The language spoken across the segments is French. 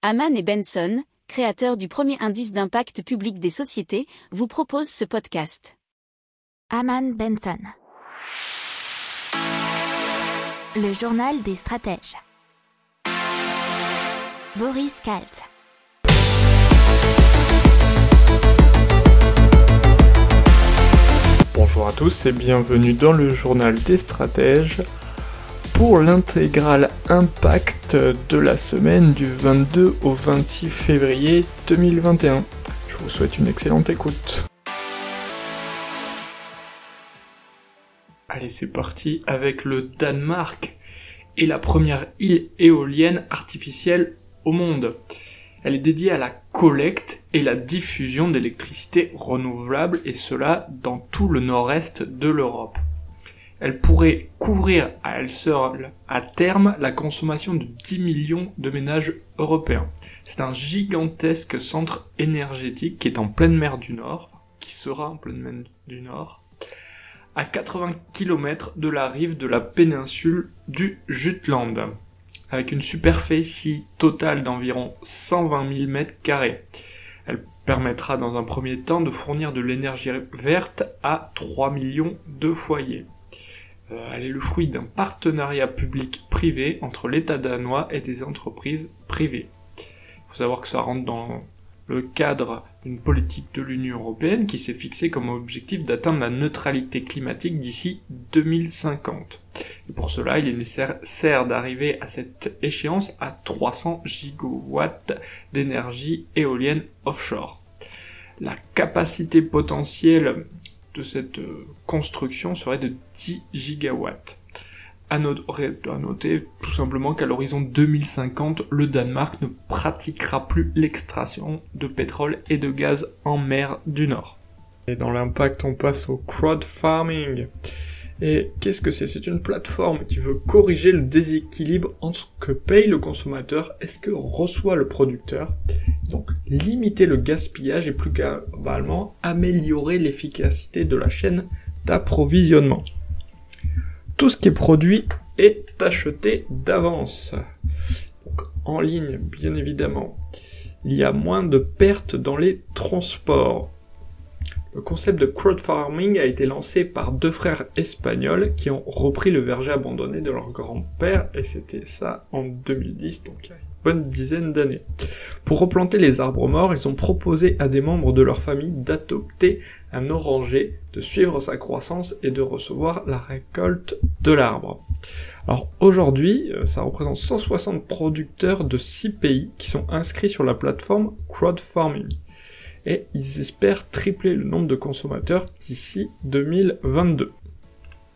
Haman et Benson, créateurs du premier indice d'impact public des sociétés, vous proposent ce podcast. Haman Benson. Le journal des stratèges. Boris Kalt. Bonjour à tous et bienvenue dans le journal des stratèges pour l'intégrale impact de la semaine du 22 au 26 février 2021. Je vous souhaite une excellente écoute. Allez, c'est parti avec le Danemark et la première île éolienne artificielle au monde. Elle est dédiée à la collecte et la diffusion d'électricité renouvelable et cela dans tout le nord-est de l'Europe elle pourrait couvrir à elle seule, à terme, la consommation de 10 millions de ménages européens. C'est un gigantesque centre énergétique qui est en pleine mer du Nord, qui sera en pleine mer du Nord, à 80 km de la rive de la péninsule du Jutland, avec une superficie totale d'environ 120 000 m2. Elle permettra dans un premier temps de fournir de l'énergie verte à 3 millions de foyers. Euh, elle est le fruit d'un partenariat public-privé entre l'État danois et des entreprises privées. Il faut savoir que ça rentre dans le cadre d'une politique de l'Union européenne qui s'est fixée comme objectif d'atteindre la neutralité climatique d'ici 2050. Et pour cela, il est nécessaire d'arriver à cette échéance à 300 gigawatts d'énergie éolienne offshore. La capacité potentielle de cette euh, construction serait de 10 gigawatts. À noter, tout simplement qu'à l'horizon 2050, le Danemark ne pratiquera plus l'extraction de pétrole et de gaz en mer du Nord. Et dans l'impact, on passe au crowd farming. Et qu'est-ce que c'est? C'est une plateforme qui veut corriger le déséquilibre entre ce que paye le consommateur et ce que reçoit le producteur. Donc limiter le gaspillage et plus globalement améliorer l'efficacité de la chaîne d'approvisionnement. Tout ce qui est produit est acheté d'avance. En ligne, bien évidemment. Il y a moins de pertes dans les transports. Le concept de crowdfarming a été lancé par deux frères espagnols qui ont repris le verger abandonné de leur grand-père et c'était ça en 2010, donc il y a une bonne dizaine d'années. Pour replanter les arbres morts, ils ont proposé à des membres de leur famille d'adopter un oranger, de suivre sa croissance et de recevoir la récolte de l'arbre. Alors aujourd'hui, euh, ça représente 160 producteurs de 6 pays qui sont inscrits sur la plateforme crowdfarming et ils espèrent tripler le nombre de consommateurs d'ici 2022.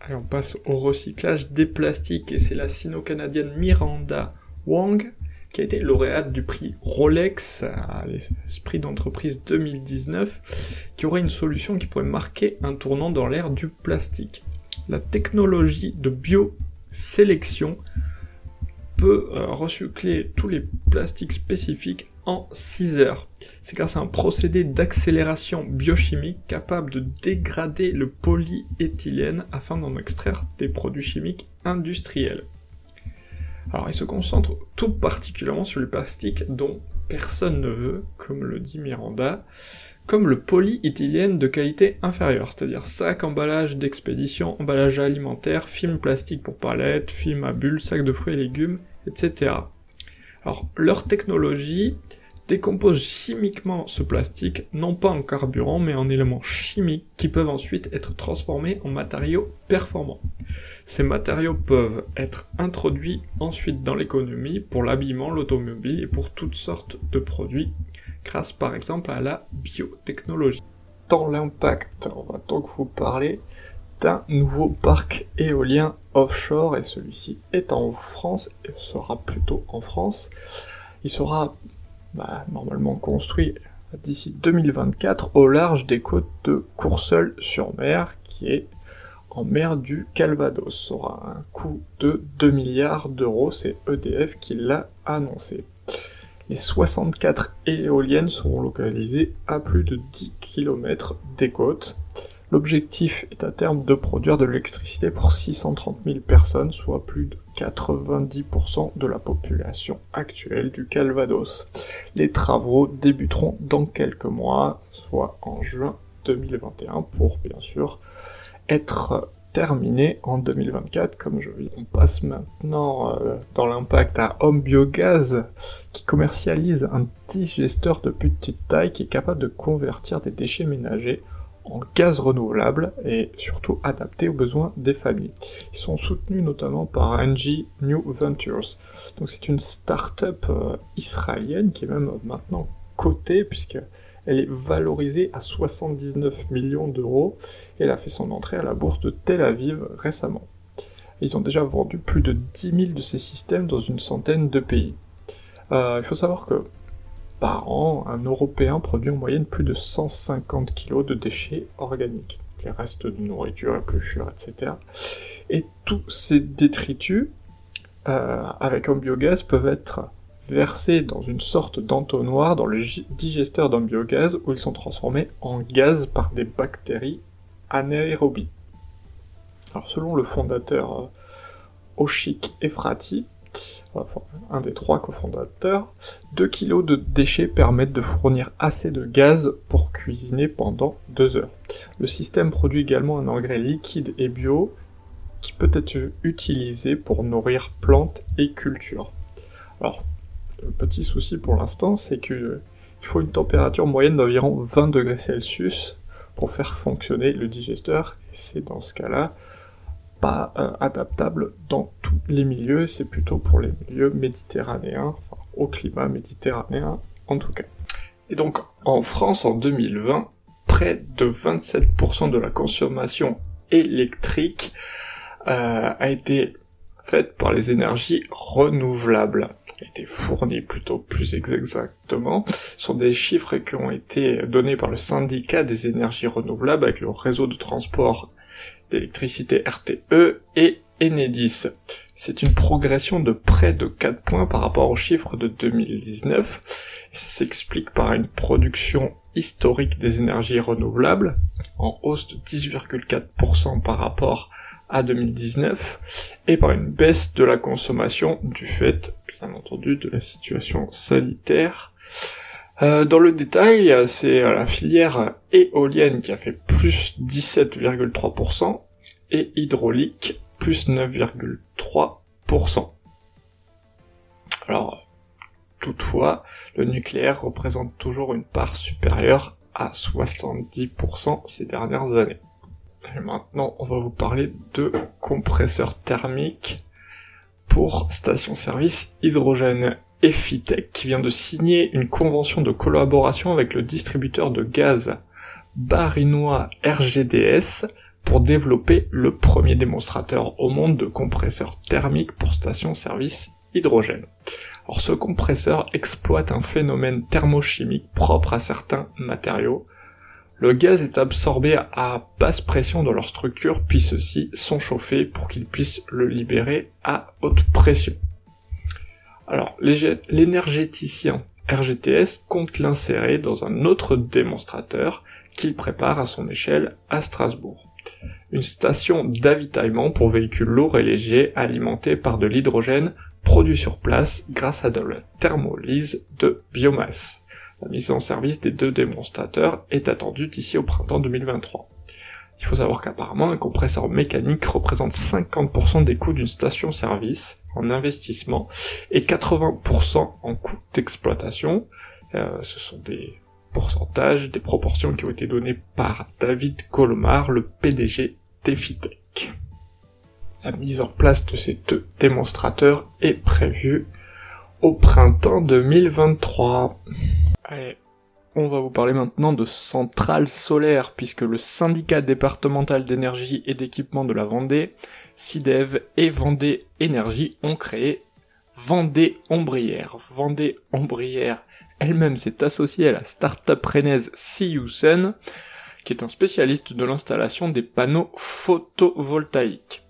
Allez, on passe au recyclage des plastiques et c'est la sino-canadienne Miranda Wang qui a été lauréate du prix Rolex à l'esprit d'entreprise 2019 qui aurait une solution qui pourrait marquer un tournant dans l'ère du plastique. La technologie de biosélection peut euh, recycler tous les plastiques spécifiques en 6 heures. C'est grâce à un procédé d'accélération biochimique capable de dégrader le polyéthylène afin d'en extraire des produits chimiques industriels. Alors il se concentre tout particulièrement sur les plastiques dont personne ne veut, comme le dit Miranda, comme le polyéthylène de qualité inférieure, c'est-à-dire sac, emballage d'expédition, emballage alimentaire, film plastique pour palettes, film à bulles, sac de fruits et légumes, etc. Alors, leur technologie décompose chimiquement ce plastique, non pas en carburant, mais en éléments chimiques qui peuvent ensuite être transformés en matériaux performants. Ces matériaux peuvent être introduits ensuite dans l'économie pour l'habillement, l'automobile et pour toutes sortes de produits, grâce par exemple à la biotechnologie. Dans l'impact, on va donc vous parler d'un nouveau parc éolien offshore et celui-ci est en France et sera plutôt en France. Il sera bah, normalement construit d'ici 2024 au large des côtes de Courseul-sur-Mer qui est en mer du Calvados. Ça aura un coût de 2 milliards d'euros, c'est EDF qui l'a annoncé. Les 64 éoliennes seront localisées à plus de 10 km des côtes. L'objectif est à terme de produire de l'électricité pour 630 000 personnes, soit plus de 90% de la population actuelle du Calvados. Les travaux débuteront dans quelques mois, soit en juin 2021, pour bien sûr être terminés en 2024, comme je vis. On passe maintenant euh, dans l'impact à Home Biogaz, qui commercialise un digesteur de petite taille qui est capable de convertir des déchets ménagers en gaz renouvelable et surtout adapté aux besoins des familles. Ils sont soutenus notamment par NG New Ventures. Donc c'est une start-up euh, israélienne qui est même maintenant cotée puisque elle est valorisée à 79 millions d'euros et elle a fait son entrée à la bourse de Tel Aviv récemment. Ils ont déjà vendu plus de 10 000 de ces systèmes dans une centaine de pays. Euh, il faut savoir que par an, un Européen produit en moyenne plus de 150 kg de déchets organiques, les restes de nourriture, épluchures, etc. Et tous ces détritus, euh, avec un biogaz, peuvent être versés dans une sorte d'entonnoir dans le digesteur d'un biogaz où ils sont transformés en gaz par des bactéries anaérobies. Alors selon le fondateur euh, Oshik Efrati, un des trois cofondateurs, 2 kg de déchets permettent de fournir assez de gaz pour cuisiner pendant 2 heures. Le système produit également un engrais liquide et bio qui peut être utilisé pour nourrir plantes et cultures. Alors, le petit souci pour l'instant, c'est qu'il faut une température moyenne d'environ 20 degrés Celsius pour faire fonctionner le digesteur, c'est dans ce cas-là pas euh, adaptable dans tous les milieux, c'est plutôt pour les milieux méditerranéens, enfin au climat méditerranéen en tout cas. Et donc en France en 2020, près de 27% de la consommation électrique euh, a été faite par les énergies renouvelables. A été fournie plutôt plus exactement, sont des chiffres qui ont été donnés par le syndicat des énergies renouvelables avec le réseau de transport d'électricité RTE et Enedis. C'est une progression de près de 4 points par rapport aux chiffres de 2019. Et ça s'explique par une production historique des énergies renouvelables, en hausse de 10,4% par rapport à 2019, et par une baisse de la consommation du fait, bien entendu, de la situation sanitaire euh, dans le détail, c'est euh, la filière éolienne qui a fait plus 17,3% et hydraulique plus 9,3%. Alors, toutefois, le nucléaire représente toujours une part supérieure à 70% ces dernières années. Et maintenant, on va vous parler de compresseurs thermiques pour station-service hydrogène. Effitech qui vient de signer une convention de collaboration avec le distributeur de gaz barinois RGDS pour développer le premier démonstrateur au monde de compresseurs thermiques pour station-service hydrogène. Alors ce compresseur exploite un phénomène thermochimique propre à certains matériaux. Le gaz est absorbé à basse pression dans leur structure puis ceux-ci sont chauffés pour qu'ils puissent le libérer à haute pression. Alors, l'énergéticien RGTS compte l'insérer dans un autre démonstrateur qu'il prépare à son échelle à Strasbourg. Une station d'avitaillement pour véhicules lourds et légers alimentés par de l'hydrogène produit sur place grâce à de la thermolyse de biomasse. La mise en service des deux démonstrateurs est attendue d'ici au printemps 2023. Il faut savoir qu'apparemment un compresseur mécanique représente 50% des coûts d'une station-service en investissement et 80% en coûts d'exploitation. Euh, ce sont des pourcentages, des proportions qui ont été données par David Colomar, le PDG d'Efitech. La mise en place de ces deux démonstrateurs est prévue au printemps 2023. Allez, on va vous parler maintenant de centrales solaires, puisque le syndicat départemental d'énergie et d'équipement de la Vendée, SIDEV et Vendée Énergie ont créé Vendée Ombrière. Vendée Ombrière elle-même s'est associée à la start-up rennaise Sun, qui est un spécialiste de l'installation des panneaux photovoltaïques.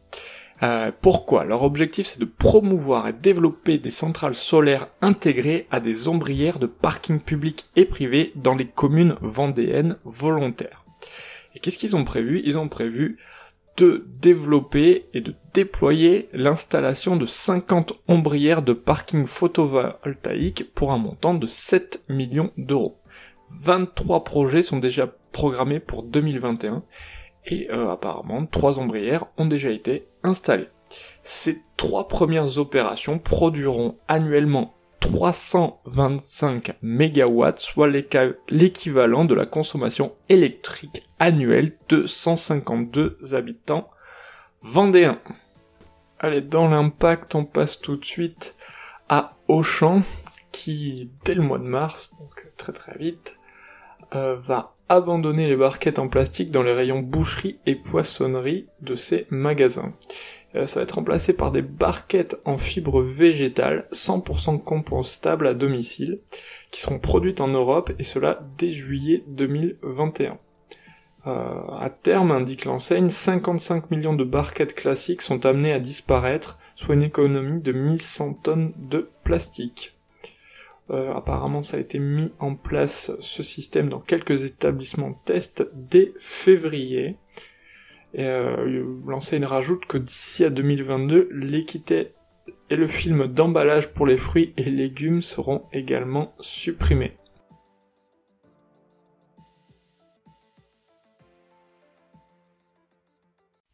Euh, pourquoi? Leur objectif c'est de promouvoir et développer des centrales solaires intégrées à des ombrières de parking public et privé dans les communes vendéennes volontaires. Et qu'est-ce qu'ils ont prévu? Ils ont prévu de développer et de déployer l'installation de 50 ombrières de parking photovoltaïque pour un montant de 7 millions d'euros. 23 projets sont déjà programmés pour 2021 et euh, apparemment trois ombrières ont déjà été installées. Ces trois premières opérations produiront annuellement 325 MW, soit l'équivalent de la consommation électrique annuelle de 152 habitants vendéens. Allez, dans l'impact, on passe tout de suite à Auchan, qui, dès le mois de mars, donc très très vite, euh, va abandonner les barquettes en plastique dans les rayons boucherie et poissonnerie de ses magasins. Euh, ça va être remplacé par des barquettes en fibre végétale 100% compostables à domicile qui seront produites en Europe et cela dès juillet 2021. Euh, à terme, indique l'enseigne, 55 millions de barquettes classiques sont amenées à disparaître, soit une économie de 1100 tonnes de plastique. Euh, apparemment, ça a été mis en place ce système dans quelques établissements test dès février. Et euh, l'enseigne rajoute que d'ici à 2022, l'équité et le film d'emballage pour les fruits et légumes seront également supprimés.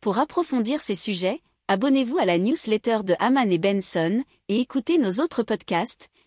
Pour approfondir ces sujets, abonnez-vous à la newsletter de Haman et Benson et écoutez nos autres podcasts